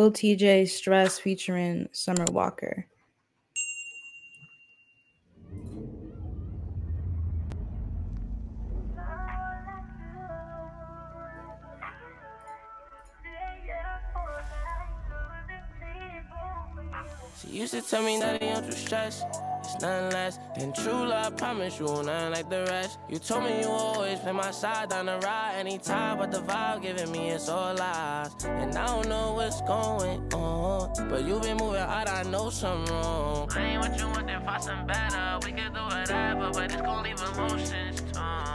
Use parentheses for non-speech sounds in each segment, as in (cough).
Lil Tjay Stress featuring Summer Walker. She used to tell me that I'm too stressed. It's nothing less than true love. Promise you, nothing like the rest. You told me you always play my side down the ride anytime, but the vibe giving me it's all lies. And I don't know what's going on, but you been moving out. I know something wrong. I ain't what you want, then find some better. We can do whatever, but it's gon' leave emotions torn.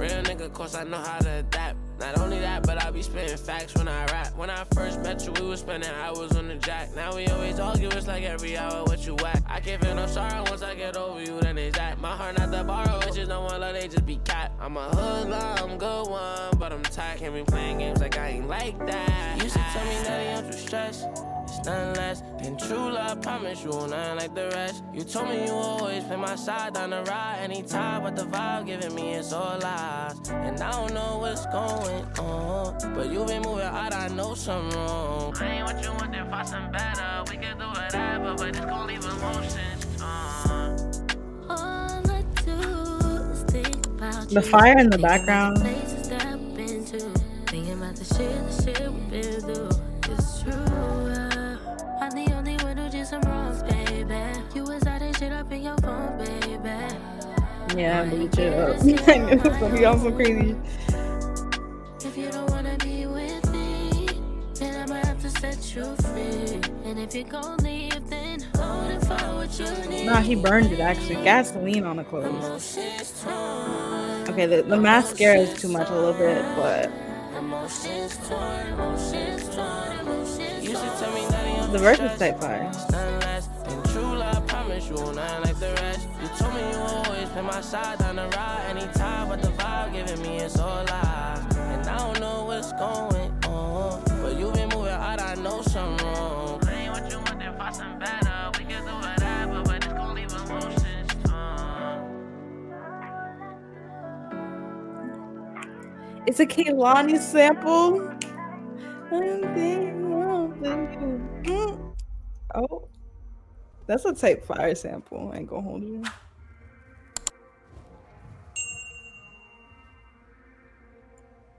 Real nigga, cause I know how to adapt. Not only that, but I be spitting facts when I rap. When I first met you, we was spending hours on the jack. Now we always argue, it's like every hour what you whack. I can't feel no sorrow once I get over you, then it's that. My heart not to borrow, it's just no one love, they just be cat. I'm a hoodlum, I'm good one, but I'm tired. Can't be playing games like I ain't like that. You should tell me that I'm too stressed. It's nothing less than true love. Promise you, nothing like the rest. You told me you always play my side down the ride anytime, but the vibe giving me it's all lies. And I don't know what's going on, but you been moving out. I know something wrong. I ain't what you want, then find some better. We can do whatever, but it's gon' leave emotions torn. All I do is think about The fire in the background. the places that I've been to. Thinking about the shit, the shit we've been through. It's true. Yeah, bleach it up. I knew it was (laughs) gonna be on some crazy. If you don't wanna be with me, then I'ma have to set you free. And if you gon' leave, then hold and find what you need. Nah, he burned it actually. Gasoline on the clothes. Okay, the, the mascara is too much a little bit, but emotions torn, emotions torn, emotions You used tell me that I'm the too verse is stressed. type fire. Nothing less than true love, promise you, nothing like the rest. You told me you always play my side down the ride anytime, but the vibe giving me it's all lies. And I don't know what's going on, but you been moving out, I know something wrong. I ain't what you want, then find some better. We can do whatever, but it's gon' leave emotions torn. It's a Kehlani sample. Mm-hmm. Oh, that's a type fire sample. I ain't gonna hold you.